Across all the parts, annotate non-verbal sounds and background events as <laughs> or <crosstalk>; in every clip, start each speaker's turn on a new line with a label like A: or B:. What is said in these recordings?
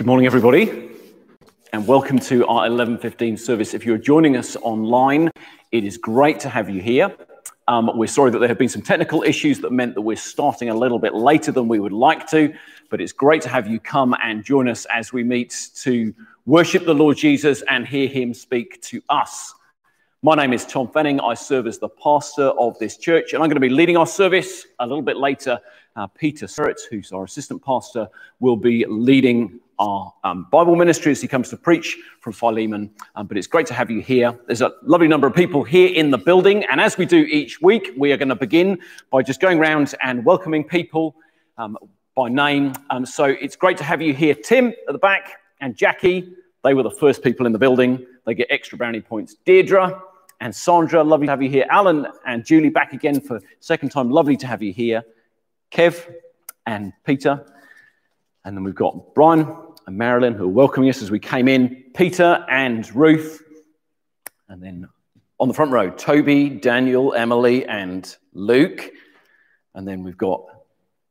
A: Good morning, everybody, and welcome to our 11:15 service. If you're joining us online, it is great to have you here. Um, we're sorry that there have been some technical issues that meant that we're starting a little bit later than we would like to, but it's great to have you come and join us as we meet to worship the Lord Jesus and hear Him speak to us. My name is Tom Fenning. I serve as the pastor of this church, and I'm going to be leading our service a little bit later. Uh, Peter Skerratt, who's our assistant pastor, will be leading our um, Bible ministry as he comes to preach from Philemon. Um, but it's great to have you here. There's a lovely number of people here in the building. And as we do each week, we are going to begin by just going around and welcoming people um, by name. Um, so it's great to have you here, Tim at the back and Jackie. They were the first people in the building. They get extra brownie points. Deirdre and Sandra, lovely to have you here. Alan and Julie back again for second time. Lovely to have you here. Kev and Peter. And then we've got Brian and Marilyn who are welcoming us as we came in, Peter and Ruth, and then on the front row, Toby, Daniel, Emily, and Luke. And then we've got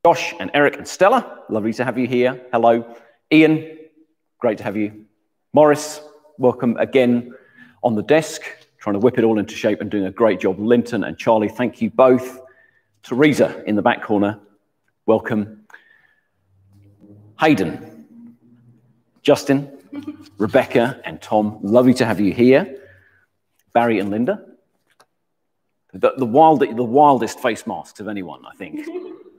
A: Josh and Eric and Stella. Lovely to have you here. Hello. Ian, great to have you. Morris, welcome again on the desk, trying to whip it all into shape and doing a great job. Linton and Charlie, thank you both. Teresa in the back corner, welcome. Hayden, Justin, Rebecca, and Tom, lovely to have you here. Barry and Linda, the, the, wild, the wildest face masks of anyone, I think.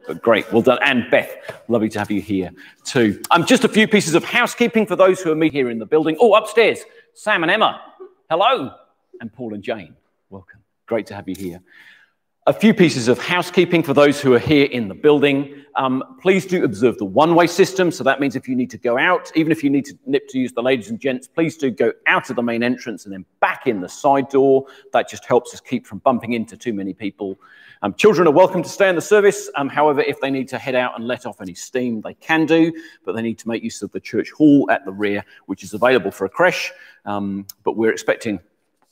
A: But great, well done. And Beth, lovely to have you here too. Um, just a few pieces of housekeeping for those who are meet here in the building. Oh, upstairs, Sam and Emma, hello. And Paul and Jane, welcome. Great to have you here. A few pieces of housekeeping for those who are here in the building. Um, please do observe the one way system. So that means if you need to go out, even if you need to nip to use the ladies and gents, please do go out of the main entrance and then back in the side door. That just helps us keep from bumping into too many people. Um, children are welcome to stay in the service. Um, however, if they need to head out and let off any steam, they can do, but they need to make use of the church hall at the rear, which is available for a creche. Um, but we're expecting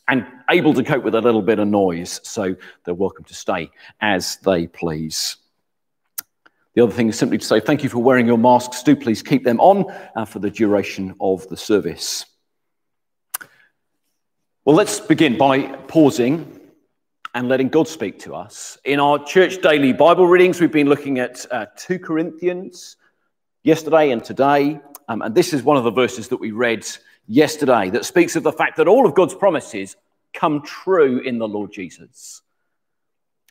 A: and able to cope with a little bit of noise. So they're welcome to stay as they please. The other thing is simply to say thank you for wearing your masks. Do please keep them on uh, for the duration of the service. Well, let's begin by pausing and letting God speak to us. In our church daily Bible readings, we've been looking at uh, 2 Corinthians yesterday and today. Um, and this is one of the verses that we read yesterday that speaks of the fact that all of God's promises come true in the Lord Jesus.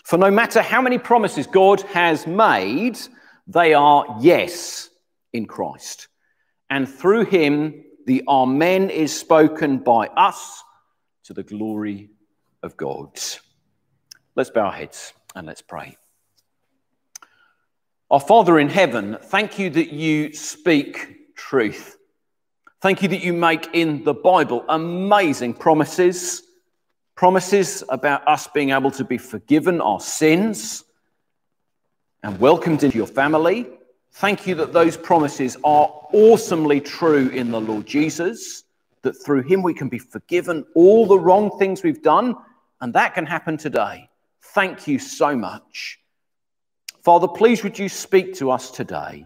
A: For no matter how many promises God has made, they are yes in Christ. And through him, the Amen is spoken by us to the glory of God. Let's bow our heads and let's pray. Our Father in heaven, thank you that you speak truth. Thank you that you make in the Bible amazing promises, promises about us being able to be forgiven our sins and welcomed into your family. Thank you that those promises are awesomely true in the Lord Jesus, that through him we can be forgiven all the wrong things we've done, and that can happen today. Thank you so much. Father, please would you speak to us today?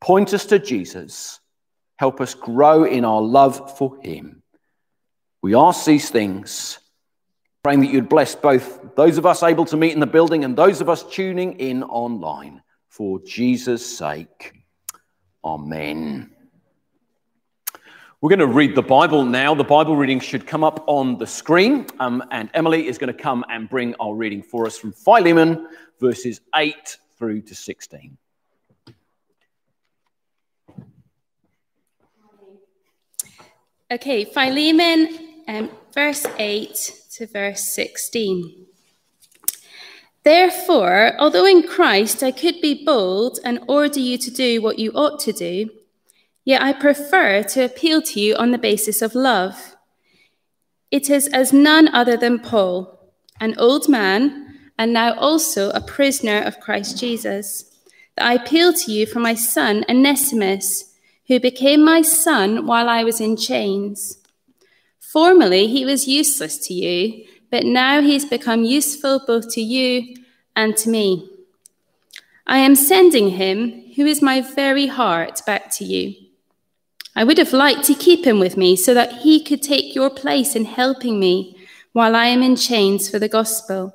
A: Point us to Jesus Help us grow in our love for Him. We ask these things, praying that you'd bless both those of us able to meet in the building and those of us tuning in online. For Jesus' sake. Amen. We're going to read the Bible now. The Bible reading should come up on the screen, um, and Emily is going to come and bring our reading for us from Philemon, verses 8 through to 16.
B: Okay, Philemon, um, verse 8 to verse 16. Therefore, although in Christ I could be bold and order you to do what you ought to do, yet I prefer to appeal to you on the basis of love. It is as none other than Paul, an old man, and now also a prisoner of Christ Jesus, that I appeal to you for my son Onesimus who became my son while I was in chains. Formerly he was useless to you, but now he's become useful both to you and to me. I am sending him, who is my very heart, back to you. I would have liked to keep him with me so that he could take your place in helping me while I am in chains for the gospel.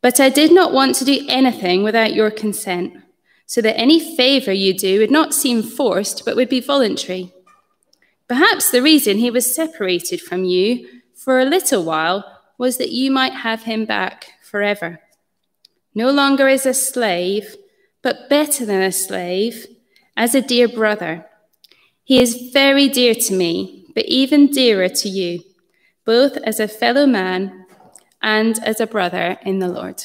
B: But I did not want to do anything without your consent, so that any favor you do would not seem forced but would be voluntary. Perhaps the reason he was separated from you for a little while was that you might have him back forever. No longer as a slave, but better than a slave, as a dear brother. He is very dear to me, but even dearer to you, both as a fellow man and as a brother in the Lord.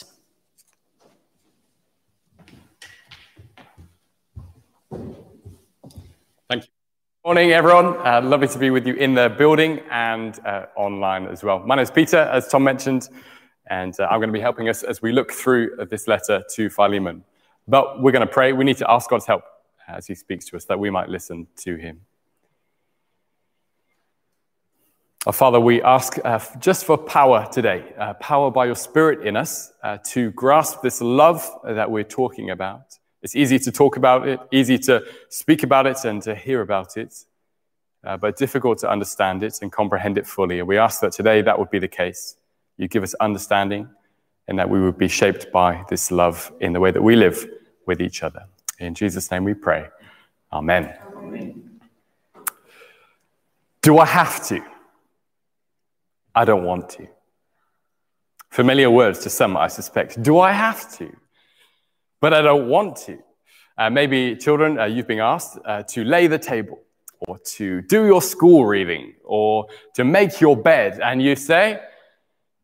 C: Thank you. Morning, everyone. Uh, lovely to be with you in the building and uh, online as well. My name is Peter, as Tom mentioned, and uh, I'm going to be helping us as we look through this letter to Philemon. But we're going to pray. We need to ask God's help as he speaks to us, that we might listen to him. Our Father, we ask uh, just for power today, uh, power by your Spirit in us uh, to grasp this love that we're talking about. It's easy to talk about it, easy to speak about it and to hear about it, uh, but difficult to understand it and comprehend it fully. And we ask that today that would be the case. You give us understanding and that we would be shaped by this love in the way that we live with each other. In Jesus' name we pray. Amen. Amen. Do I have to? I don't want to. Familiar words to some, I suspect. Do I have to? But I don't want to. Uh, maybe, children, uh, you've been asked uh, to lay the table, or to do your school reading, or to make your bed, and you say,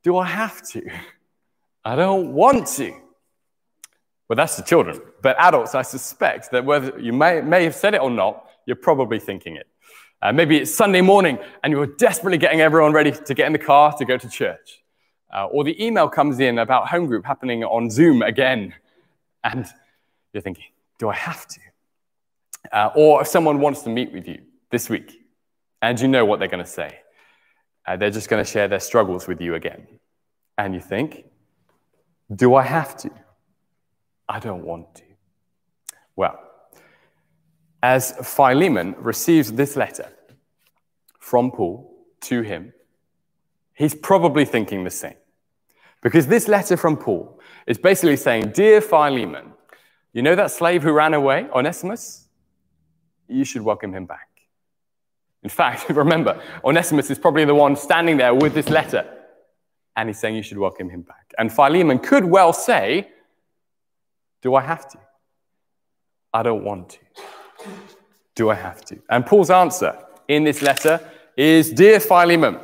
C: Do I have to? <laughs> I don't want to. Well, that's the children. But adults, I suspect that whether you may, may have said it or not, you're probably thinking it. Uh, maybe it's Sunday morning and you're desperately getting everyone ready to get in the car to go to church. Uh, or the email comes in about home group happening on Zoom again. And you're thinking, do I have to? Uh, or if someone wants to meet with you this week and you know what they're going to say, uh, they're just going to share their struggles with you again. And you think, do I have to? I don't want to. Well, as Philemon receives this letter from Paul to him, he's probably thinking the same. Because this letter from Paul is basically saying, Dear Philemon, you know that slave who ran away, Onesimus? You should welcome him back. In fact, <laughs> remember, Onesimus is probably the one standing there with this letter, and he's saying you should welcome him back. And Philemon could well say, do I have to? I don't want to. Do I have to? And Paul's answer in this letter is Dear Philemon,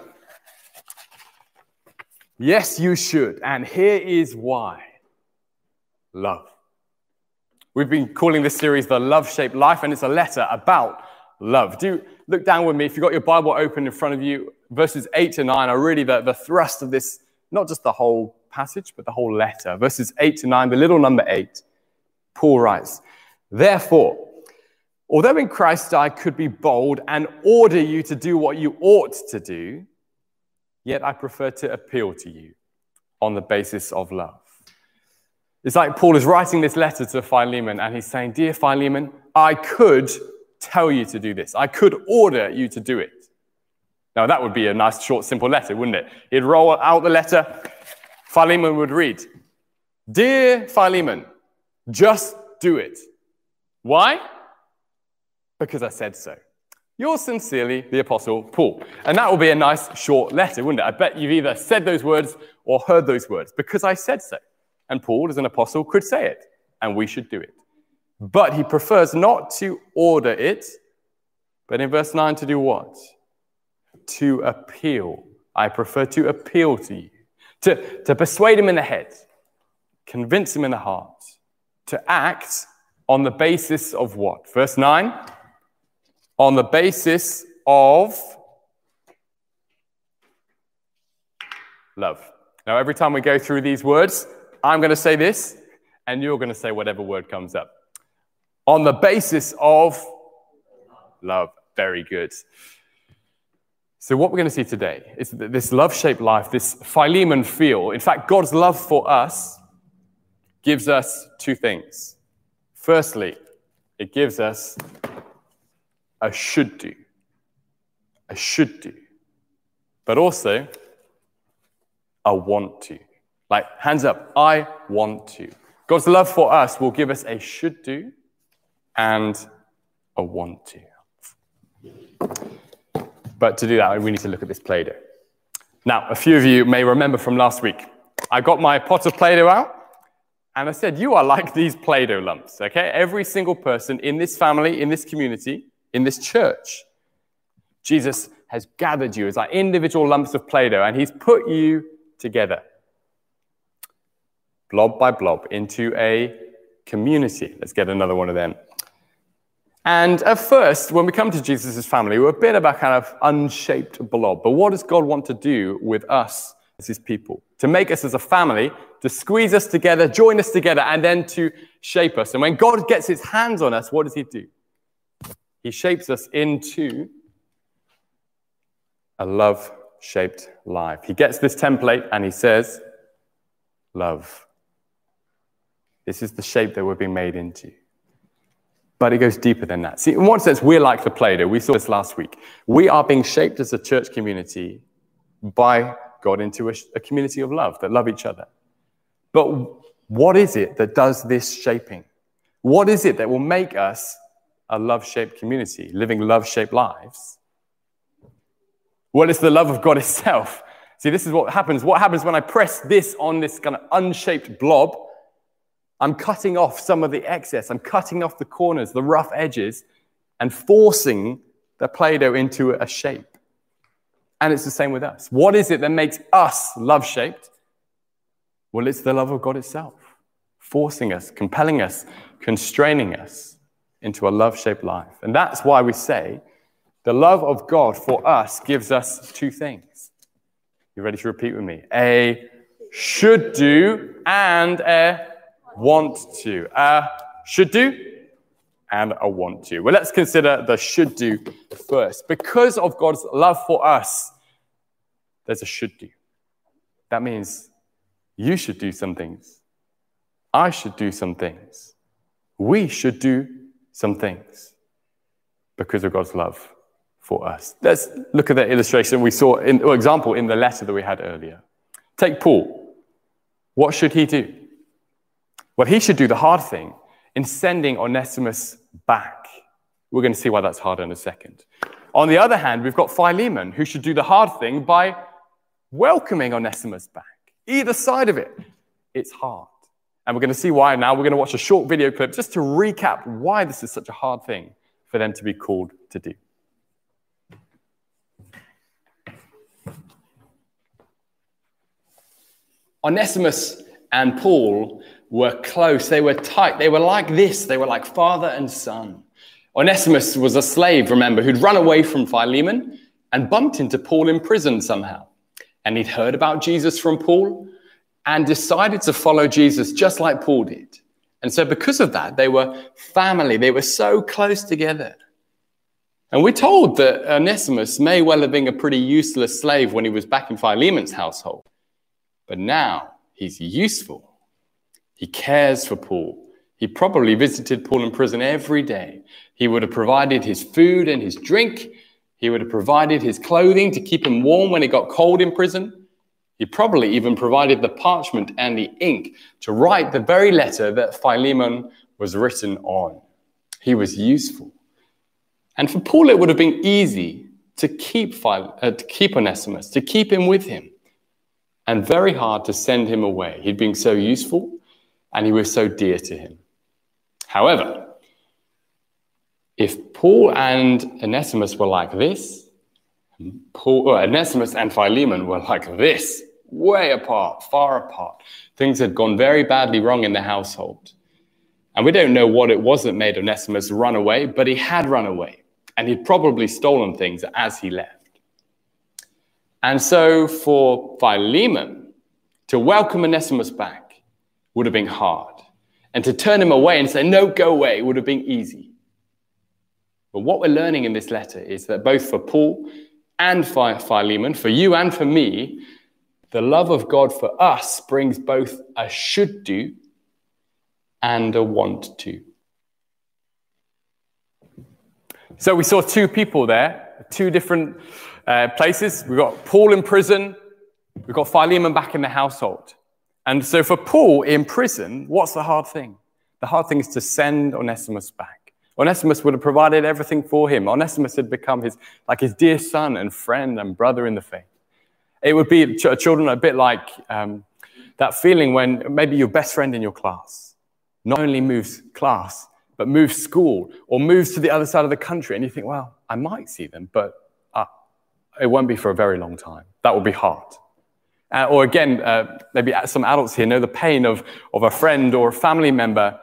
C: yes, you should. And here is why love. We've been calling this series The Love Shaped Life, and it's a letter about love. Do look down with me. If you've got your Bible open in front of you, verses 8 to 9 are really the, the thrust of this, not just the whole passage, but the whole letter. Verses 8 to 9, the little number 8. Paul writes, Therefore, although in Christ I could be bold and order you to do what you ought to do, yet I prefer to appeal to you on the basis of love. It's like Paul is writing this letter to Philemon and he's saying, Dear Philemon, I could tell you to do this. I could order you to do it. Now, that would be a nice, short, simple letter, wouldn't it? He'd roll out the letter. Philemon would read, Dear Philemon, just do it. Why? Because I said so. Yours sincerely, the Apostle Paul. And that will be a nice short letter, wouldn't it? I bet you've either said those words or heard those words because I said so. And Paul, as an apostle, could say it, and we should do it. But he prefers not to order it, but in verse 9 to do what? To appeal. I prefer to appeal to you, to, to persuade him in the head, convince him in the heart, to act on the basis of what? Verse 9? On the basis of love. Now, every time we go through these words, I'm going to say this, and you're going to say whatever word comes up. On the basis of love. Very good. So, what we're going to see today is that this love shaped life, this Philemon feel. In fact, God's love for us gives us two things. Firstly, it gives us a should do. I should do. But also I want to. Like, hands up, I want to. God's love for us will give us a should do and a want to. But to do that, we need to look at this Play Doh. Now, a few of you may remember from last week, I got my pot of Play Doh out and I said, You are like these Play Doh lumps, okay? Every single person in this family, in this community, in this church, Jesus has gathered you as like individual lumps of Play Doh and he's put you together, blob by blob, into a community. Let's get another one of them. And at first, when we come to Jesus' family, we're a bit of a kind of unshaped blob. But what does God want to do with us as his people? To make us as a family, to squeeze us together, join us together, and then to shape us. And when God gets his hands on us, what does he do? He shapes us into a love shaped life. He gets this template and he says, Love. This is the shape that we're being made into. But it goes deeper than that. See, in one sense, we're like the Play Doh. We saw this last week. We are being shaped as a church community by God into a, a community of love that love each other. But what is it that does this shaping? What is it that will make us a love shaped community, living love shaped lives? Well, it's the love of God <laughs> itself. See, this is what happens. What happens when I press this on this kind of unshaped blob? I'm cutting off some of the excess. I'm cutting off the corners, the rough edges, and forcing the Play Doh into a shape. And it's the same with us. What is it that makes us love shaped? Well, it's the love of God itself, forcing us, compelling us, constraining us into a love shaped life. And that's why we say the love of God for us gives us two things. You ready to repeat with me? A should do and a want to. Uh, should do and a want to. Well, let's consider the should do first. Because of God's love for us, there's a should do. That means you should do some things. I should do some things. We should do some things because of God's love for us. Let's look at that illustration we saw, in, or example, in the letter that we had earlier. Take Paul. What should he do? Well, he should do the hard thing in sending Onesimus back. We're going to see why that's hard in a second. On the other hand, we've got Philemon, who should do the hard thing by welcoming Onesimus back. Either side of it, it's hard. And we're going to see why now. We're going to watch a short video clip just to recap why this is such a hard thing for them to be called to do. Onesimus and Paul were close, they were tight, they were like this, they were like father and son. Onesimus was a slave, remember, who'd run away from Philemon and bumped into Paul in prison somehow. And he'd heard about Jesus from Paul and decided to follow Jesus just like Paul did. And so, because of that, they were family, they were so close together. And we're told that Onesimus may well have been a pretty useless slave when he was back in Philemon's household. But now he's useful he cares for Paul. He probably visited Paul in prison every day. He would have provided his food and his drink. He would have provided his clothing to keep him warm when it got cold in prison. He probably even provided the parchment and the ink to write the very letter that Philemon was written on. He was useful. And for Paul, it would have been easy to keep, Phile- uh, to keep Onesimus, to keep him with him, and very hard to send him away. He'd been so useful and he was so dear to him. However, if Paul and Onesimus were like this, Paul, or Onesimus and Philemon were like this, way apart, far apart, things had gone very badly wrong in the household. And we don't know what it was that made Onesimus run away, but he had run away. And he'd probably stolen things as he left. And so for Philemon to welcome Onesimus back, would have been hard. And to turn him away and say, no, go away, would have been easy. But what we're learning in this letter is that both for Paul and Philemon, for you and for me, the love of God for us brings both a should do and a want to. So we saw two people there, two different uh, places. We've got Paul in prison, we've got Philemon back in the household. And so for Paul in prison, what's the hard thing? The hard thing is to send Onesimus back. Onesimus would have provided everything for him. Onesimus had become his, like his dear son and friend and brother in the faith. It would be children a bit like um, that feeling when maybe your best friend in your class not only moves class, but moves school or moves to the other side of the country, and you think, well, I might see them, but uh, it won't be for a very long time. That will be hard. Uh, or again, uh, maybe some adults here know the pain of, of a friend or a family member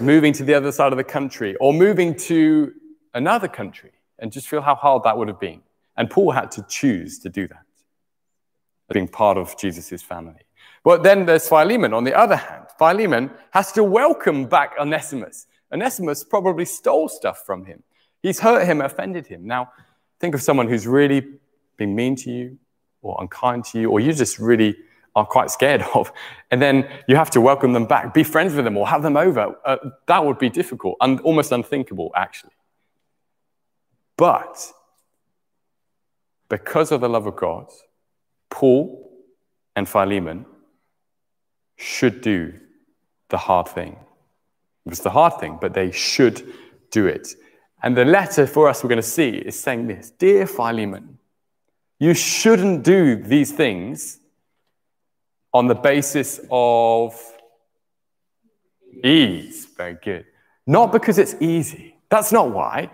C: moving to the other side of the country or moving to another country and just feel how hard that would have been. And Paul had to choose to do that, being part of Jesus' family. But then there's Philemon on the other hand. Philemon has to welcome back Onesimus. Onesimus probably stole stuff from him. He's hurt him, offended him. Now, think of someone who's really been mean to you or unkind to you, or you just really are quite scared <laughs> of. And then you have to welcome them back, be friends with them, or have them over. Uh, that would be difficult and almost unthinkable, actually. But because of the love of God, Paul and Philemon should do the hard thing. It was the hard thing, but they should do it. And the letter for us we're going to see is saying this Dear Philemon, you shouldn't do these things on the basis of ease. Very good. Not because it's easy. That's not why.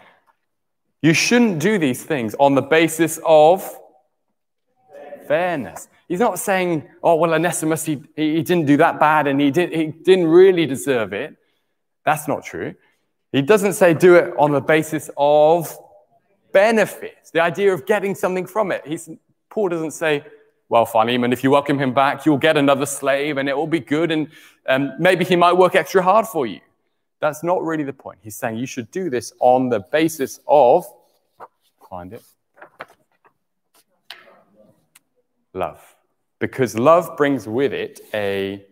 C: You shouldn't do these things on the basis of fairness. He's not saying, oh, well, Onesimus, he, he didn't do that bad and he, did, he didn't really deserve it. That's not true. He doesn't say do it on the basis of benefits, the idea of getting something from it. He's, Paul doesn't say, well, Philemon, if you welcome him back, you'll get another slave and it will be good and um, maybe he might work extra hard for you. That's not really the point. He's saying you should do this on the basis of, find it, love. Because love brings with it a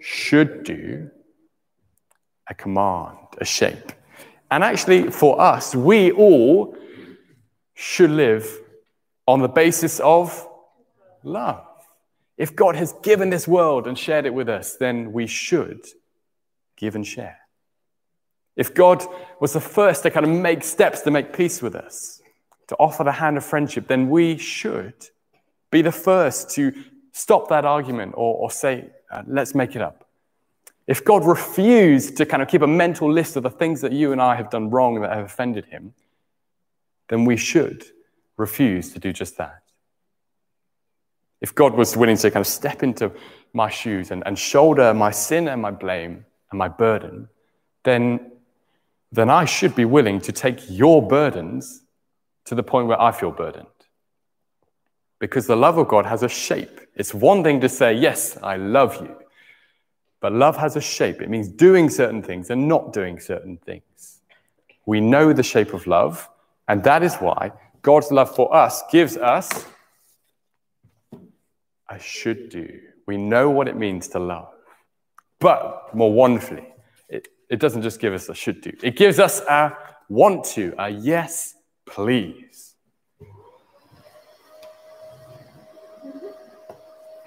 C: should do, a command, a shape. And actually, for us, we all should live on the basis of love. If God has given this world and shared it with us, then we should give and share. If God was the first to kind of make steps to make peace with us, to offer the hand of friendship, then we should be the first to stop that argument or, or say, uh, let's make it up. If God refused to kind of keep a mental list of the things that you and I have done wrong that have offended him, then we should refuse to do just that. If God was willing to kind of step into my shoes and, and shoulder my sin and my blame and my burden, then, then I should be willing to take your burdens to the point where I feel burdened. Because the love of God has a shape. It's one thing to say, Yes, I love you. But love has a shape. It means doing certain things and not doing certain things. We know the shape of love, and that is why God's love for us gives us a should do. We know what it means to love. But more wonderfully, it, it doesn't just give us a should do, it gives us a want to, a yes, please.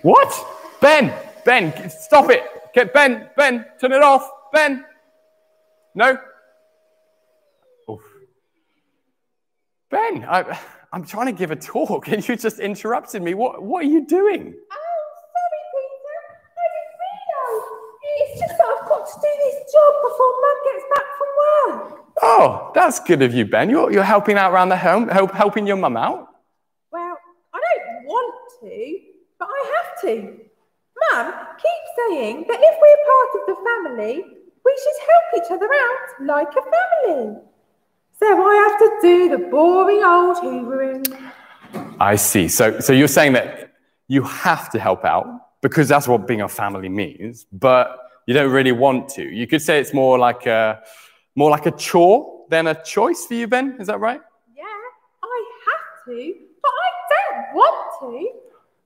C: What? Ben, Ben, stop it. Get ben, Ben, turn it off. Ben. No? Oof. Ben, I, I'm trying to give a talk <laughs> and you just interrupted me. What, what are you doing?
D: Oh, sorry, Peter. I didn't realise. It's just that I've got to do this job before Mum gets back from work.
C: Oh, that's good of you, Ben. You're, you're helping out around the home, help, helping your mum out.
D: Well, I don't want to, but I have to. Mum keeps saying that if we're part of the family, we should help each other out like a family. So I have to do the boring old hoovering.
C: I see. So, so you're saying that you have to help out because that's what being a family means, but you don't really want to. You could say it's more like a, more like a chore than a choice for you, Ben. Is that right?
D: Yeah, I have to, but I don't want to.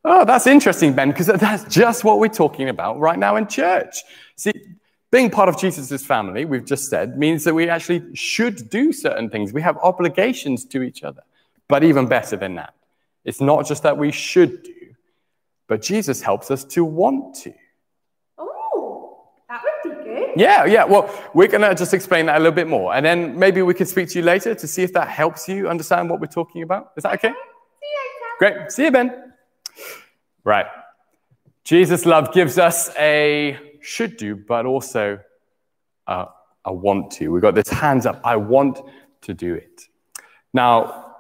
C: Oh, that's interesting, Ben, because that's just what we're talking about right now in church. See, Being part of Jesus' family, we've just said, means that we actually should do certain things. We have obligations to each other. But even better than that, it's not just that we should do, but Jesus helps us to want to.
D: Oh, that would be good.
C: Yeah, yeah. Well, we're going to just explain that a little bit more. And then maybe we can speak to you later to see if that helps you understand what we're talking about. Is that okay? Great. See you, Ben. Right. Jesus' love gives us a should do, but also a, a want to. We've got this hands up. I want to do it. Now,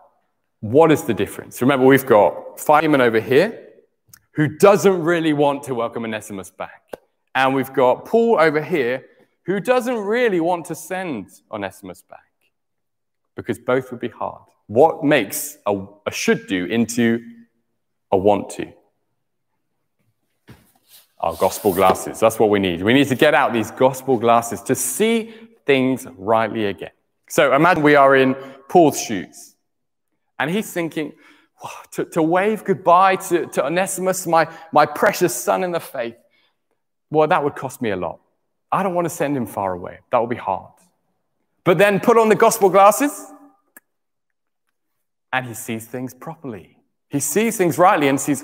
C: what is the difference? Remember, we've got Philemon over here who doesn't really want to welcome Onesimus back. And we've got Paul over here who doesn't really want to send Onesimus back because both would be hard. What makes a, a should do into a want to? Our gospel glasses. That's what we need. We need to get out these gospel glasses to see things rightly again. So imagine we are in Paul's shoes. And he's thinking, to, to wave goodbye to, to Onesimus, my, my precious son in the faith, well, that would cost me a lot. I don't want to send him far away. That would be hard. But then put on the gospel glasses, and he sees things properly. He sees things rightly and sees,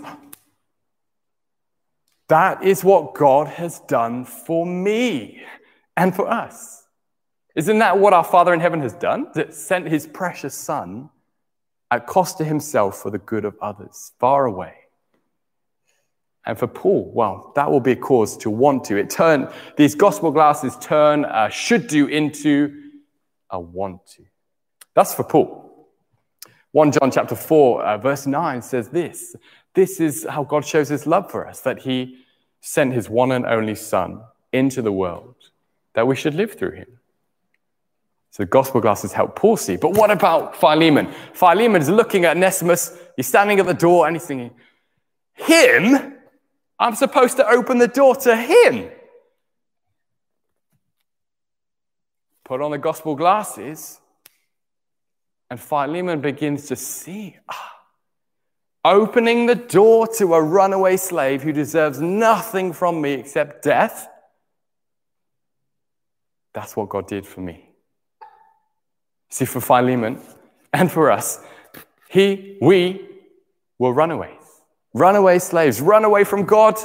C: that is what God has done for me and for us. Isn't that what our Father in heaven has done? That sent his precious Son at cost to himself for the good of others, far away. And for Paul, well, that will be a cause to want to. It turn these gospel glasses turn a should do into a want to. That's for Paul. 1 John chapter 4, uh, verse 9 says this This is how God shows his love for us, that he sent his one and only Son into the world, that we should live through him. So the gospel glasses help Paul see. But what about Philemon? Philemon is looking at Onesimus. He's standing at the door and he's thinking, Him? I'm supposed to open the door to him. Put on the gospel glasses, and Philemon begins to see. Ah, opening the door to a runaway slave who deserves nothing from me except death. That's what God did for me. See, for Philemon and for us, he, we were runaways, runaway slaves, run away from God,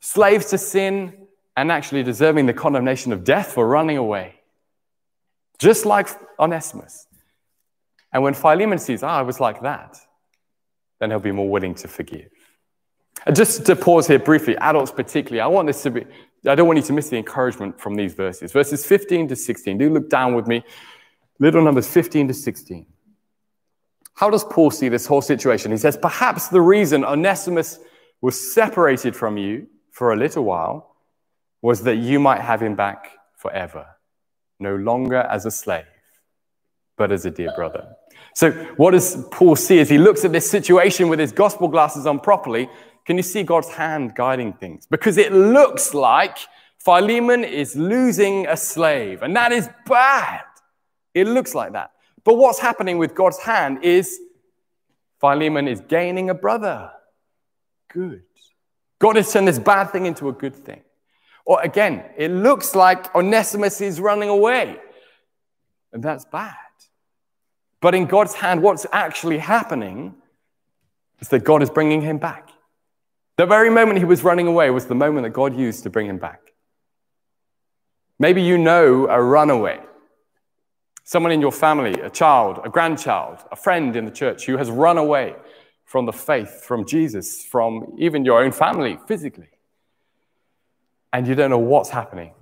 C: slaves to sin, and actually deserving the condemnation of death for running away. Just like Onesimus. And when Philemon sees, ah, I was like that, then he'll be more willing to forgive. And just to pause here briefly, adults particularly, I want this to be, I don't want you to miss the encouragement from these verses. Verses 15 to 16. Do look down with me Little numbers 15 to 16. How does Paul see this whole situation? He says, Perhaps the reason Onesimus was separated from you for a little while was that you might have him back forever, no longer as a slave, but as a dear brother. So, what does Paul see as he looks at this situation with his gospel glasses on properly? Can you see God's hand guiding things? Because it looks like Philemon is losing a slave, and that is bad. It looks like that. But what's happening with God's hand is Philemon is gaining a brother. Good. God has turned this bad thing into a good thing. Or again, it looks like Onesimus is running away. And that's bad. But in God's hand, what's actually happening is that God is bringing him back. The very moment he was running away was the moment that God used to bring him back. Maybe you know a runaway someone in your family, a child, a grandchild, a friend in the church who has run away from the faith, from Jesus, from even your own family physically, and you don't know what's happening.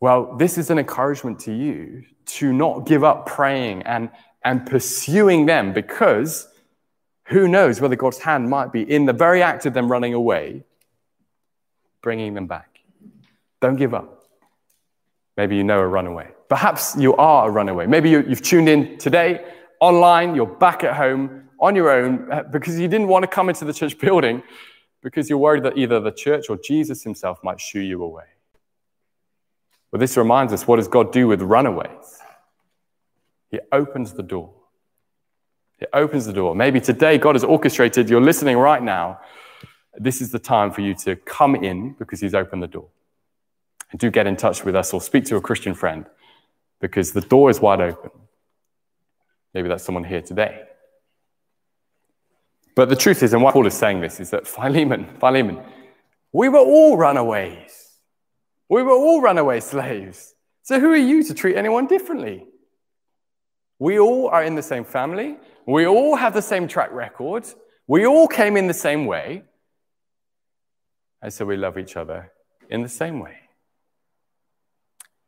C: Well, this is an encouragement to you to not give up praying and, and pursuing them because who knows whether God's hand might be in the very act of them running away, bringing them back. Don't give up. Maybe you know a runaway. Perhaps you are a runaway. Maybe you, have tuned in today, online, you're back at home on your own uh, because you didn't want to come into the church <laughs> building because you're worried that either the church or Jesus himself might shoo you away. Well, this reminds us what does God do with runaways? He opens the door. He opens the door. Maybe today God has orchestrated, you're listening right now. This is the time for you to come in because He's opened the door. And do get in touch with us or speak to a Christian friend because the door is wide open. Maybe that's someone here today. But the truth is, and why Paul is saying this, is that Philemon, Philemon, we were all runaways. We were all runaway slaves. So who are you to treat anyone differently? We all are in the same family. We all have the same track record. We all came in the same way. And so we love each other in the same way.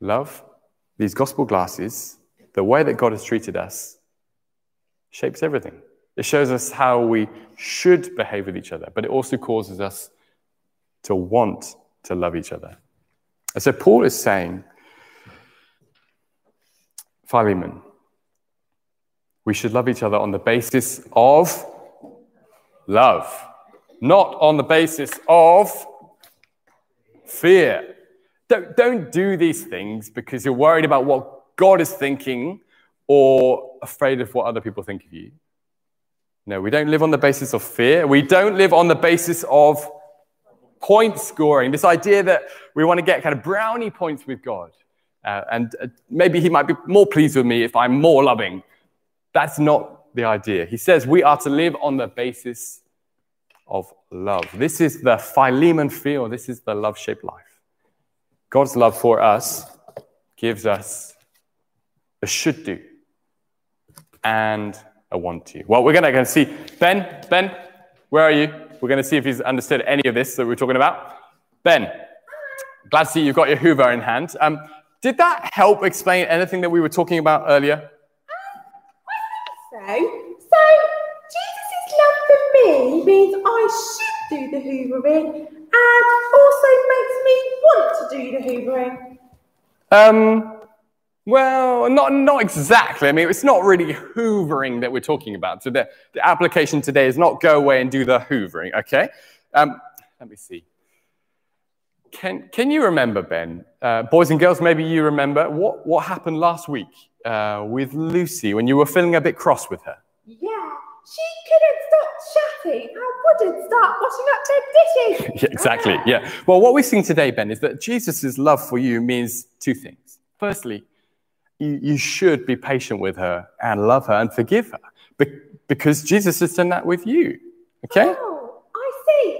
C: Love, these gospel glasses, the way that God has treated us, shapes everything. It shows us how we should behave with each other, but it also causes us to want to love each other. And so Paul is saying, Philemon, we should love each other on the basis of love, not on the basis of fear. Don't, don't do these things because you're worried about what God is thinking or afraid of what other people think of you. No, we don't live on the basis of fear. We don't live on the basis of point scoring, this idea that we want to get kind of brownie points with God. Uh, and uh, maybe he might be more pleased with me if I'm more loving. That's not the idea. He says we are to live on the basis of love. This is the Philemon feel. This is the love shaped life. God's love for us gives us a should do and a want to. Well, we're going to go and see. Ben, Ben, where are you? We're going to see if he's understood any of this that we're talking about. Ben, glad to see you've got your Hoover in hand. Um, did that help explain anything that we were talking about earlier?
D: Um, I think so, so Jesus' love for me means I should do the hoovering and also makes me want to do the hoovering.
C: Um, well, not, not exactly. I mean, it's not really hoovering that we're talking about. So the, the application today is not go away and do the hoovering, okay? Um, let me see. Can, can you remember, Ben, uh, boys and girls, maybe you remember what, what happened last week uh, with Lucy when you were feeling a bit cross with her?
D: Yeah, she couldn't stop chatting and wouldn't start washing up their dishes. <laughs>
C: yeah, exactly, yeah. Well, what we're seeing today, Ben, is that Jesus' love for you means two things. Firstly, you, you should be patient with her and love her and forgive her be- because Jesus has done that with you, okay?
D: Oh, I see.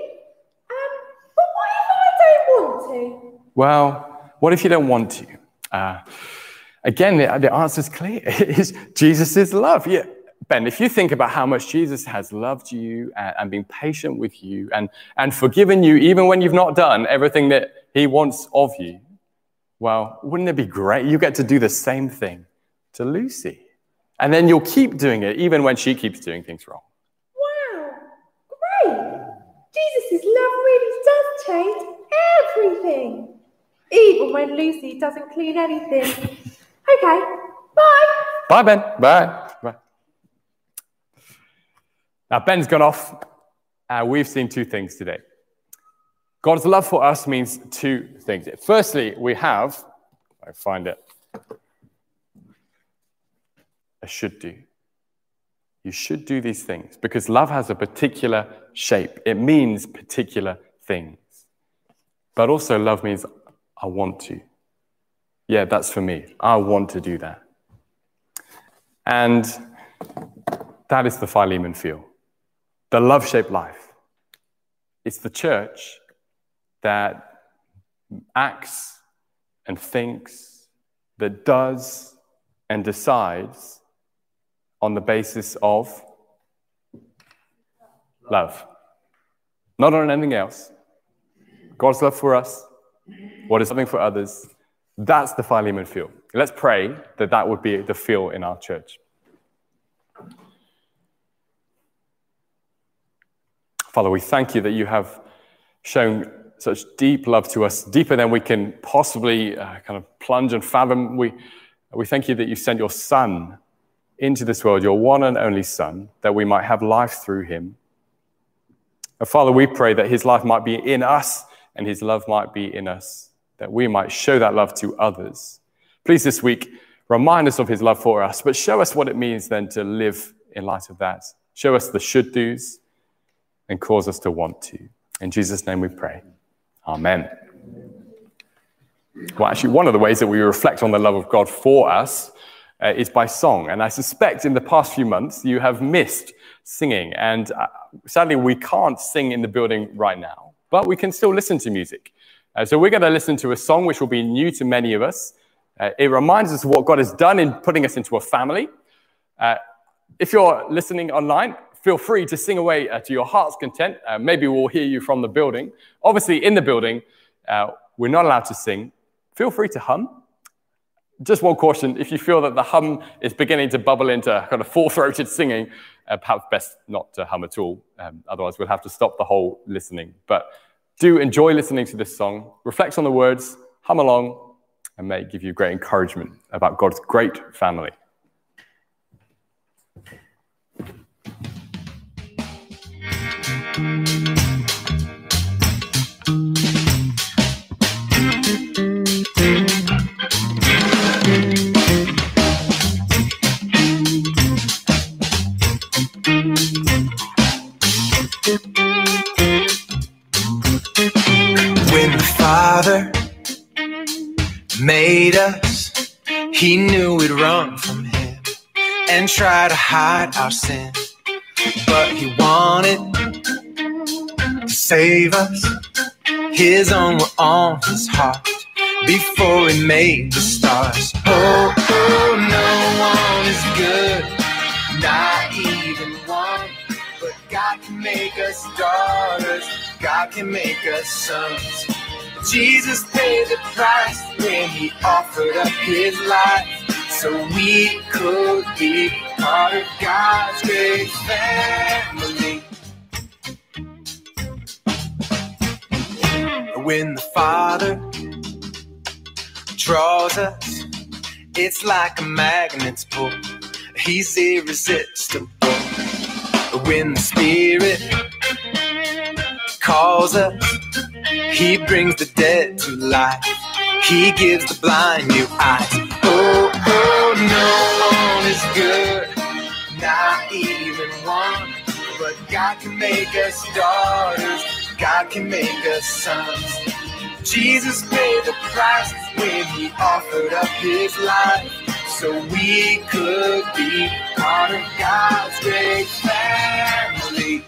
D: Um, but what if I don't want to?
C: Well, what if you don't want to? Uh, again, the, the answer is clear. <laughs> It is Jesus' love. Yeah. Ben, if you think about how much Jesus has loved you and, and, been patient with you and, and forgiven you, even when you've not done everything that he wants of you, well, wouldn't it be great? You get to do the same thing to Lucy. And then you'll keep doing it, even when she keeps doing things wrong.
D: Wow, great. Jesus' love really does change everything even when Lucy doesn't clean anything. Okay, bye.
C: Bye, Ben. Bye. Now, Ben's gone off. Uh, we've seen two things today. God's love for us means two things. Firstly, we have, I find it, a should do. You should do these things because love has a particular shape, it means particular things. But also, love means I want to. Yeah, that's for me. I want to do that. And that is the Philemon feel the love shaped life. It's the church that acts and thinks, that does and decides on the basis of love. Not on anything else. God's love for us, what is something for others. That's the Philemon feel. Let's pray that that would be the feel in our church. Father, we thank you that you have shown such deep love to us, deeper than we can possibly uh, kind of plunge and fathom. We, we thank you that you sent your Son into this world, your one and only Son, that we might have life through him. And Father, we pray that his life might be in us and his love might be in us, that we might show that love to others. Please, this week, remind us of his love for us, but show us what it means then to live in light of that. Show us the should do's and cause us to want to. In Jesus' name we pray. Amen. Well, actually, one of the ways that we reflect on the love of God for us uh, is by song. And I suspect in the past few months you have missed singing. And uh, sadly, we can't sing in the building right now, but we can still listen to music. Uh, so we're going to listen to a song which will be new to many of us. Uh, it reminds us of what God has done in putting us into a family. Uh, if you're listening online, feel free to sing away uh, to your heart's content. Uh, maybe we'll hear you from the building. Obviously, in the building, uh, we're not allowed to sing. Feel free to hum. Just one caution if you feel that the hum is beginning to bubble into kind of full throated singing, uh, perhaps best not to hum at all. Um, otherwise, we'll have to stop the whole listening. But do enjoy listening to this song, reflect on the words, hum along, and may give you great encouragement about God's great family.
E: He knew we'd run from Him and try to hide our sin. But He wanted save us. His own were on His heart before He made the stars. Oh, oh, no one is good, not even one. But God can make us daughters. God can make us sons. Jesus paid the price when he offered up his life so we could be part of God's great family. When the Father draws us, it's like a magnet's pull. He's irresistible. When the Spirit calls us, He brings the dead to life. He gives the blind new eyes. Oh, oh, no one is good, not even one. But God can make us daughters, God can make us sons. Jesus paid the price when He offered up His life so we could be part of God's great family.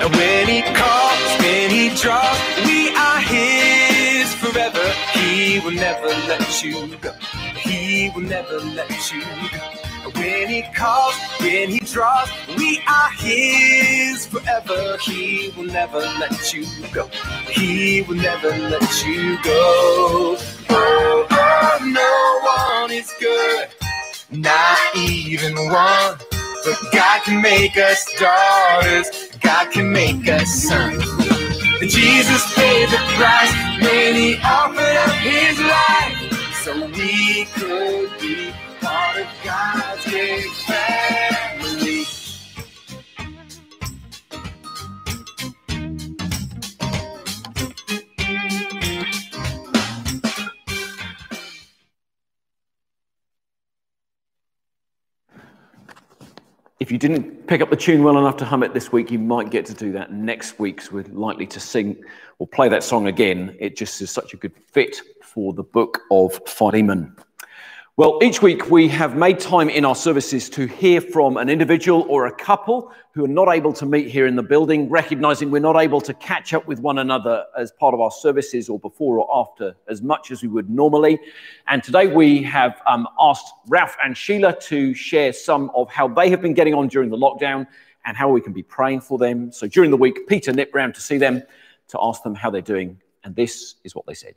E: And when he calls, when he draws, we are his forever. He will never let you go. He will never let you go. When he calls, when he draws, we are his forever. He will never let you go. He will never let you go. Oh, oh no one is good, not even one. But God can make us daughters. God can make us sons. And Jesus paid the price when he offered up his life so we could be part of God's great family.
A: If you didn't pick up the tune well enough to hum it this week, you might get to do that next week. So we're likely to sing or play that song again. It just is such a good fit for the book of Philemon. Well, each week we have made time in our services to hear from an individual or a couple who are not able to meet here in the building, recognizing we're not able to catch up with one another as part of our services or before or after as much as we would normally. And today we have um, asked Ralph and Sheila to share some of how they have been getting on during the lockdown and how we can be praying for them. So during the week, Peter nipped round to see them to ask them how they're doing. And this is what they said.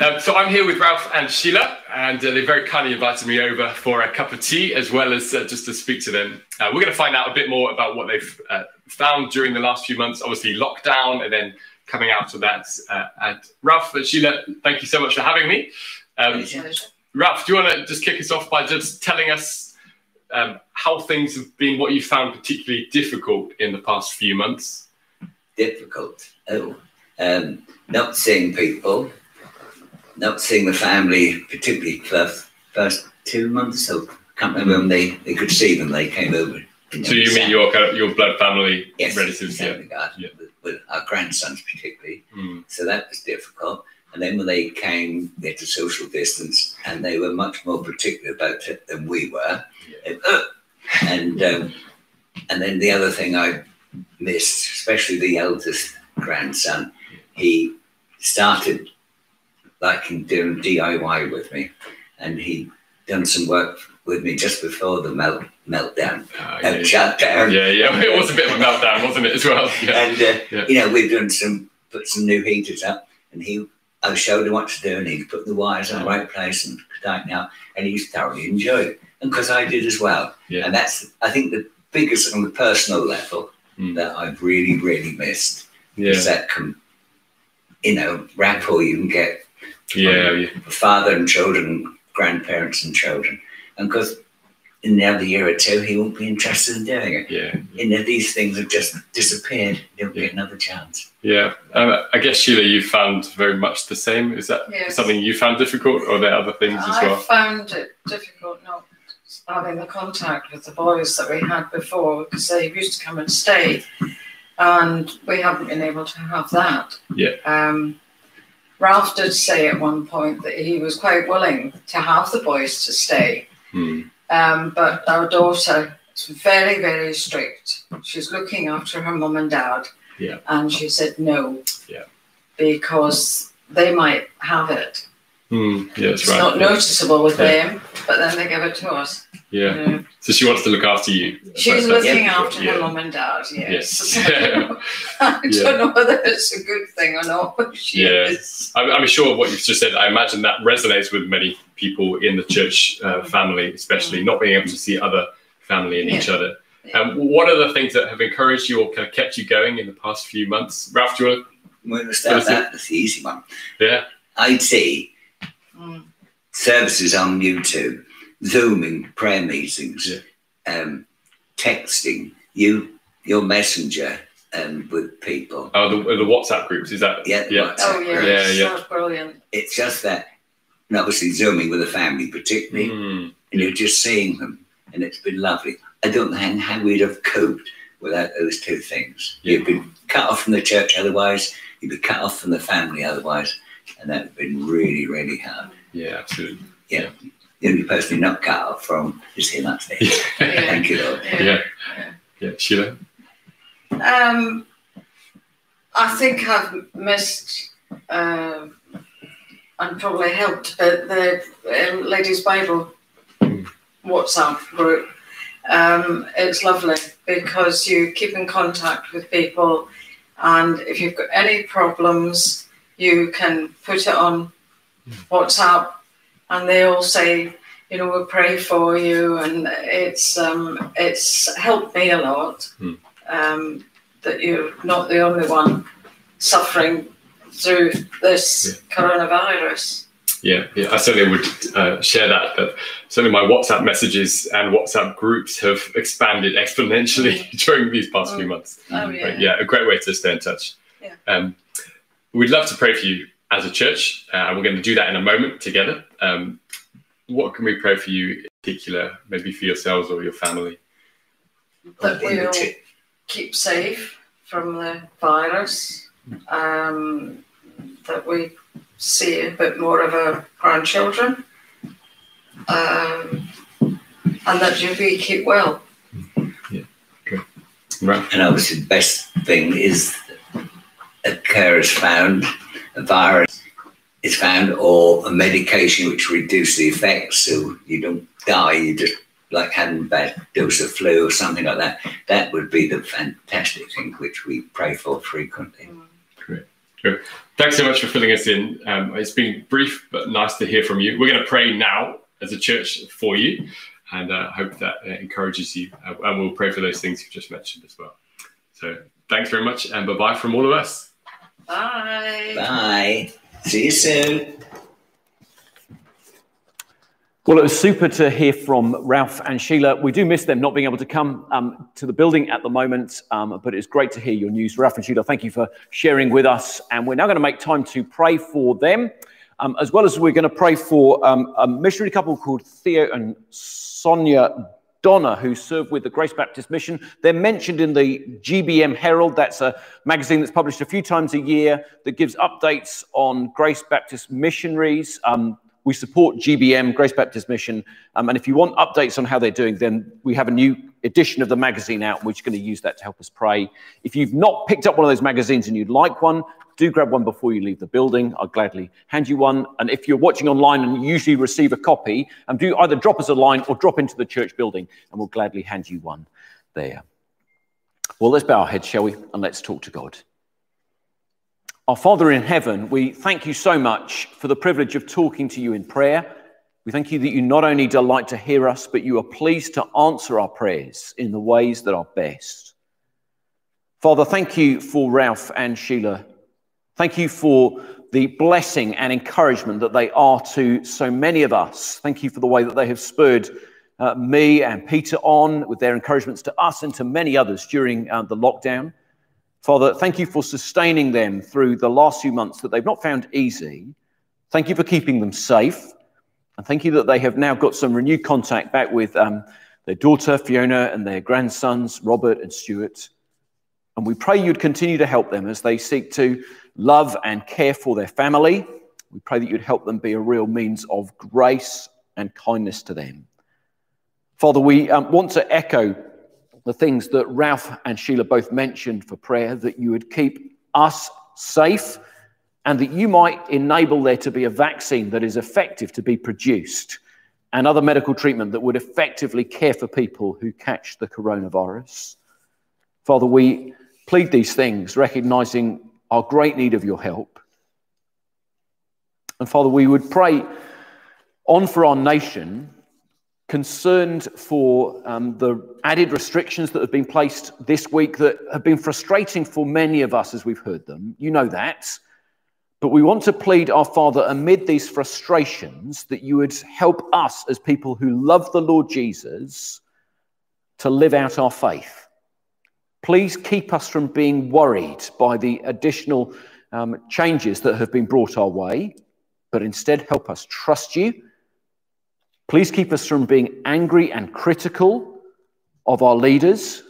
C: Um, so I'm here with Ralph and Sheila, and uh, they very kindly invited me over for a cup of tea, as well as uh, just to speak to them. Uh, we're going to find out a bit more about what they've uh, found during the last few months. Obviously, lockdown, and then coming out of that. Uh, and Ralph and Sheila, thank you so much for having me. Um, Ralph, do you want to just kick us off by just telling us um, how things have been, what you found particularly difficult in the past few months?
F: difficult. Oh, um, not seeing people, not seeing the family, particularly first first two months. So can't remember when they, they could see them. They came over in
G: So you
F: the
G: mean your kind of your blood family
F: yes,
G: relatives? Yeah.
F: regard,
G: Yeah.
F: with, with our grandsons particularly.
G: Mm.
F: So that was difficult. And then when they came, they had to social distance, and they were much more particular about it than we were. And, uh, and um, and then the other thing I missed, especially the eldest grandson, he started liking doing DIY with me, and he done some work with me just before the melt meltdown, uh,
G: yeah,
F: shutdown.
G: yeah, yeah. <laughs> It was a bit of a meltdown, wasn't it, as well? <laughs> Yeah.
F: And uh,
G: Yeah.
F: you know, we've done some put some new heaters up, and he I showed him what to do, and he put the wires in the right place and tighten out, and he's thoroughly enjoyed it, and because I did as well.
G: Yeah.
F: And that's I think the biggest on the personal level
G: Mm.
F: that I've really really missed
G: Yeah.
F: is that com- you know rapport you can get
G: Yeah, yeah.
F: father and children, grandparents and children, and because in another year or two he won't be interested in doing it.
G: Yeah.
F: You know, these things have just disappeared. There'll be another chance.
G: Yeah. Um, I guess Sheila, you found very much the same. Is that
H: Yes.
G: something you found difficult, or are there other things as
H: I
G: well?
H: found it difficult not having the contact with the boys that we had before because they used to come and stay, and we haven't been able to have that.
G: Yeah.
H: Um, Ralph did say at one point that he was quite willing to have the boys to stay,
G: Hmm.
H: um, but our daughter is very, very strict. She's looking after her mum and dad.
G: Yeah.
H: And she said no.
G: Yeah.
H: Because they might have it.
G: Hmm. Yeah,
H: It's
G: right.
H: not noticeable with
G: Yeah.
H: them, but then they give it to us.
G: Yeah.
H: you.
G: So she wants to look after you.
H: She's
G: That's-
H: looking
F: yeah,
H: after
G: yeah.
H: her mum and dad, yes.
G: Yes. <laughs>
H: I don't <laughs>
G: Yeah.
H: know whether it's a good thing or not, but she
G: Yeah.
H: is.
G: I'm, I'm sure what you've just said, I imagine that resonates with many people in the church uh, family, especially not being able to see other family in each other.
H: Yeah.
G: Um, what are the things that have encouraged you or kind of kept you going in the past few months? Ralph, do you want
F: We're going to start
G: What is it?
F: that. That's the easy one.
G: to? Yeah.
F: IT,
H: Mm.
F: services on YouTube, Zooming, prayer meetings,
G: Yeah.
F: um, texting, you, your messenger um, with people.
G: Oh, the, the WhatsApp groups, is that?
F: Yeah,
G: Yeah.
H: Oh, yeah,
G: Yeah,
H: it's
G: yeah.
H: so brilliant.
F: It's just that, and obviously Zooming with the family, particularly,
G: Hmm.
F: and you're just seeing them, and it's been lovely. I don't know how, how we'd have coped without those two things.
G: Yeah.
F: You've been cut off from the church otherwise, you'd be cut off from the family otherwise, and that would have been really, really hard.
G: Yeah, absolutely.
F: The only person you're not cut off from is him upstairs.
G: Yeah.
F: Thank you, Lord.
G: Yeah. Yeah. Sheila?
H: Um, I think I've missed um and probably helped uh, the um, Ladies' Bible WhatsApp group. Um, it's lovely because you keep in contact with people, and if you've got any problems, you can put it on WhatsApp, and they all say, you know, we'll pray for you, and it's um, it's helped me a lot.
G: Hmm.
H: Um, that you're not the only one suffering through this coronavirus.
G: Yeah, yeah, I certainly would uh, share that. But certainly, my WhatsApp messages and WhatsApp groups have expanded exponentially <laughs> during these past few
H: Mm.
G: months.
H: Oh yeah.
G: But yeah, a great way to stay in touch.
H: Yeah.
G: Um, we'd love to pray for you as a church, uh, and we're going to do that in a moment together. Um, what can we pray for you in particular, maybe for yourselves or your family?
H: That we'll keep safe from the virus. Um, that we see a bit more of our grandchildren. Um, and that you be keep well. Yeah. Okay.
G: Right.
F: And obviously, the best thing is a care is found, a virus is found, or a medication which reduces the effects so you don't die. You just like having a bad dose of flu or something like that. That would be the fantastic thing which we pray for frequently. Great.
G: Thanks so much for filling us in. Um, it's been brief but nice to hear from you. We're going to pray now as a church for you, and uh, hope that uh, encourages you. Uh, and we'll pray for those things you've just mentioned as well. So thanks very much, and bye bye from all of us.
H: Bye.
F: Bye. See you soon.
A: Well, it was super to hear from Ralph and Sheila. We do miss them not being able to come um, to the building at the moment, um, but it's great to hear your news. Ralph and Sheila, thank you for sharing with us. And we're now going to make time to pray for them, um, as well as we're going to pray for um, a missionary couple called Theo and Sonia Donna, who served with the Grace Baptist Mission. They're mentioned in the GBM Herald. That's a magazine that's published a few times a year that gives updates on Grace Baptist missionaries. Um, we support GBM, Grace Baptist Mission. Um, and if you want updates on how they're doing, then we have a new edition of the magazine out, and we're just going to use that to help us pray. If you've not picked up one of those magazines and you'd like one, do grab one before you leave the building. I'll gladly hand you one. And if you're watching online and you usually receive a copy, um, do either drop us a line or drop into the church building, and we'll gladly hand you one there. Well, let's bow our heads, shall we? And let's talk to God. Our Father in heaven, we thank you so much for the privilege of talking to you in prayer. We thank you that you not only delight to hear us, but you are pleased to answer our prayers in the ways that are best. Father, thank you for Ralph and Sheila. Thank you for the blessing and encouragement that they are to so many of us. Thank you for the way that they have spurred uh, me and Peter on with their encouragements to us and to many others during uh, the lockdown. Father, thank you for sustaining them through the last few months that they've not found easy. Thank you for keeping them safe. And thank you that they have now got some renewed contact back with um, their daughter, Fiona, and their grandsons, Robert and Stuart. And we pray you'd continue to help them as they seek to love and care for their family. We pray that you'd help them be a real means of grace and kindness to them. Father, we um, want to echo the things that Ralph and Sheila both mentioned for prayer, that you would keep us safe and that you might enable there to be a vaccine that is effective to be produced and other medical treatment that would effectively care for people who catch the coronavirus. Father, we plead these things, recognizing our great need of your help. And Father, we would pray on for our nation concerned for um, the added restrictions that have been placed this week that have been frustrating for many of us as we've heard them. You know that. But we want to plead our Father amid these frustrations that you would help us as people who love the Lord Jesus to live out our faith. Please keep us from being worried by the additional um, changes that have been brought our way, but instead help us trust you Please keep us from being angry and critical of our leaders.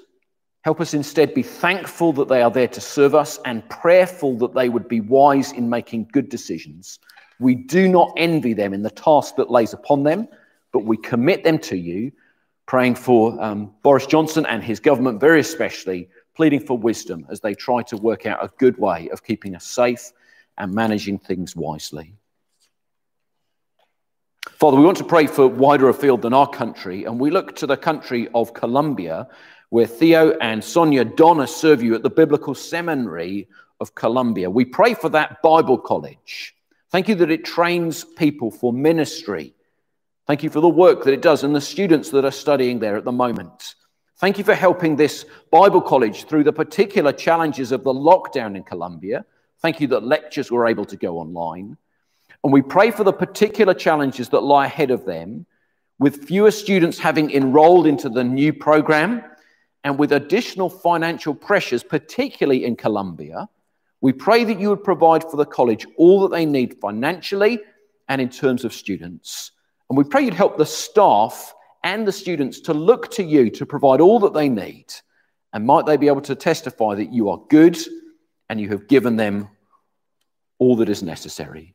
A: Help us instead be thankful that they are there to serve us and prayerful that they would be wise in making good decisions. We do not envy them in the task that lays upon them, but we commit them to you, praying for um, Boris Johnson and his government, very especially, pleading for wisdom as they try to work out a good way of keeping us safe and managing things wisely. Father, we want to pray for wider afield than our country, and we look to the country of Colombia, where Theo and Sonia Donna serve you at the Biblical Seminary of Colombia. We pray for that Bible college. Thank you that it trains people for ministry. Thank you for the work that it does and the students that are studying there at the moment. Thank you for helping this Bible college through the particular challenges of the lockdown in Colombia. Thank you that lectures were able to go online. And we pray for the particular challenges that lie ahead of them, with fewer students having enrolled into the new program and with additional financial pressures, particularly in Colombia. We pray that you would provide for the college all that they need financially and in terms of students. And we pray you'd help the staff and the students to look to you to provide all that they need. And might they be able to testify that you are good and you have given them all that is necessary.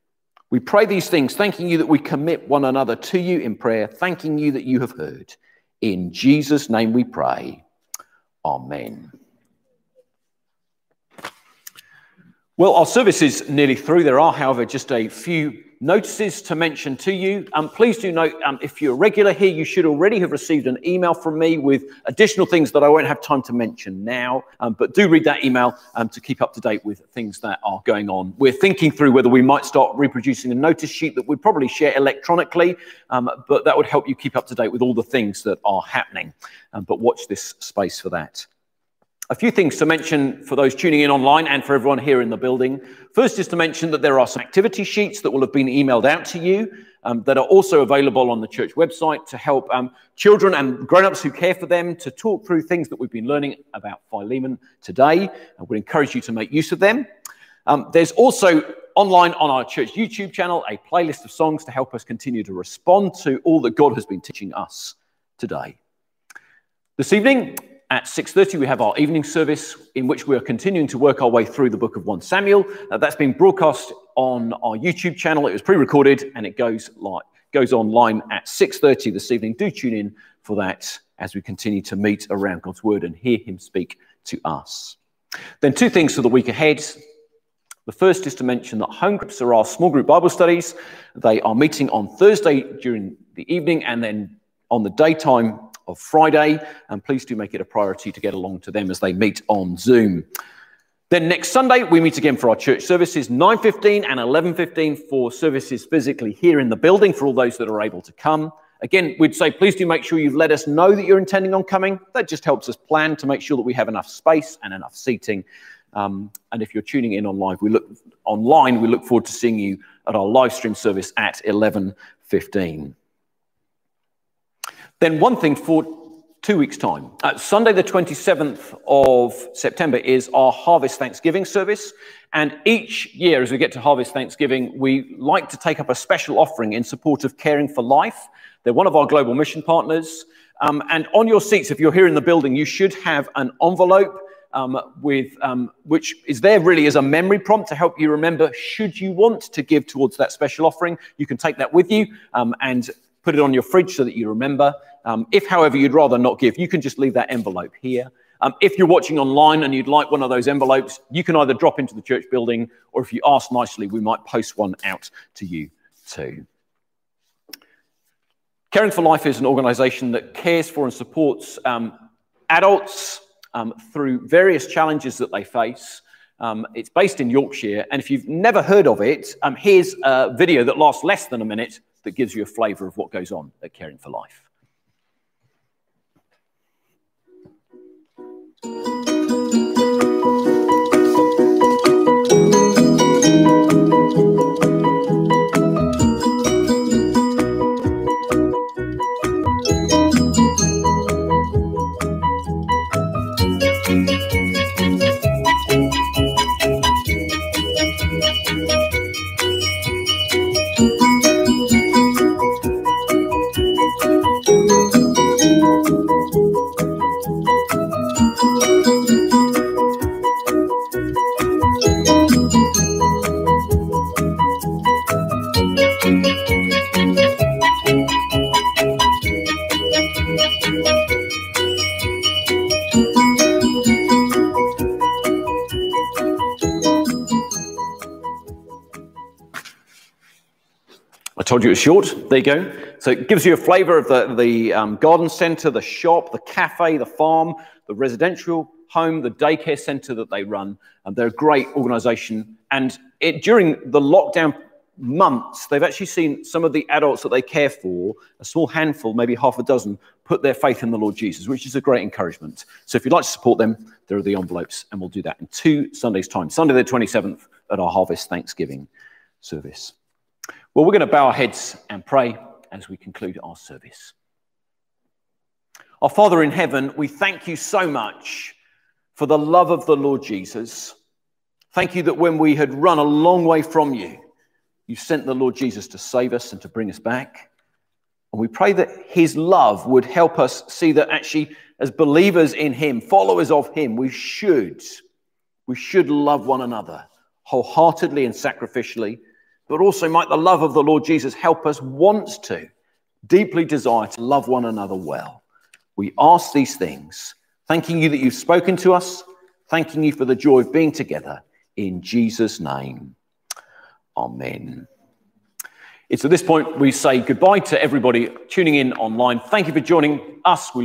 A: We pray these things, thanking you that we commit one another to you in prayer, thanking you that you have heard. In Jesus' name we pray. Amen. Well, our service is nearly through. There are, however, just a few notices to mention to you. Um, please do note um, if you're a regular here, you should already have received an email from me with additional things that I won't have time to mention now. Um, but do read that email um, to keep up to date with things that are going on. We're thinking through whether we might start reproducing a notice sheet that we'd probably share electronically, um, but that would help you keep up to date with all the things that are happening. Um, but watch this space for that. A few things to mention for those tuning in online and for everyone here in the building. First is to mention that there are some activity sheets that will have been emailed out to you um, that are also available on the church website to help um, children and grown-ups who care for them to talk through things that we've been learning about Philemon today. I would encourage you to make use of them. Um, there's also online on our church YouTube channel a playlist of songs to help us continue to respond to all that God has been teaching us today. This evening at 6:30 we have our evening service in which we are continuing to work our way through the book of 1 Samuel. Uh, that's been broadcast on our YouTube channel. It was pre-recorded and it goes live, goes online at 6:30 this evening. Do tune in for that as we continue to meet around God's word and hear him speak to us. Then two things for the week ahead. The first is to mention that home groups are our small group Bible studies. They are meeting on Thursday during the evening and then on the daytime of Friday. And please do make it a priority to get along to them as they meet on Zoom. Then next Sunday, we meet again for our church services, 9.15 and 11.15 for services physically here in the building for all those that are able to come. Again, we'd say please do make sure you've let us know that you're intending on coming. That just helps us plan to make sure that we have enough space and enough seating. Um, and if you're tuning in on live, we look online. We look forward to seeing you at our live stream service at 11:15. Then one thing for two weeks' time. Uh, Sunday, the 27th of September, is our Harvest Thanksgiving service. And each year, as we get to Harvest Thanksgiving, we like to take up a special offering in support of Caring for Life. They're one of our global mission partners. Um, and on your seats, if you're here in the building, you should have an envelope um, with um, which is there really as a memory prompt to help you remember. Should you want to give towards that special offering, you can take that with you um, and put it on your fridge so that you remember. Um, if, however, you'd rather not give, you can just leave that envelope here. Um, if you're watching online and you'd like one of those envelopes, you can either drop into the church building, or if you ask nicely, we might post one out to you too. Caring for Life is an organization that cares for and supports um, adults um, through various challenges that they face. Um, it's based in Yorkshire, and if you've never heard of it, um, here's a video that lasts less than a minute that gives you a flavour of what goes on at Caring for Life. Música told you it's short. There you go. So it gives you a flavor of the, the um, garden center, the shop, the cafe, the farm, the residential home, the daycare center that they run. And they're a great organization. And it, during the lockdown months, they've actually seen some of the adults that they care for, a small handful, maybe half a dozen, put their faith in the Lord Jesus, which is a great encouragement. So if you'd like to support them, there are the envelopes, and we'll do that in two Sundays' time. Sunday the 27th at our Harvest Thanksgiving service. Well, we're going to bow our heads and pray as we conclude our service. Our Father in heaven, we thank you so much for the love of the Lord Jesus. Thank you that when we had run a long way from you, you sent the Lord Jesus to save us and to bring us back. And we pray that his love would help us see that actually, as believers in him, followers of him, we should, we should love one another wholeheartedly and sacrificially but also might the love of the Lord Jesus help us want to, deeply desire to love one another well. We ask these things, thanking you that you've spoken to us, thanking you for the joy of being together. In Jesus' name, Amen. It's at this point we say goodbye to everybody tuning in online. Thank you for joining us. We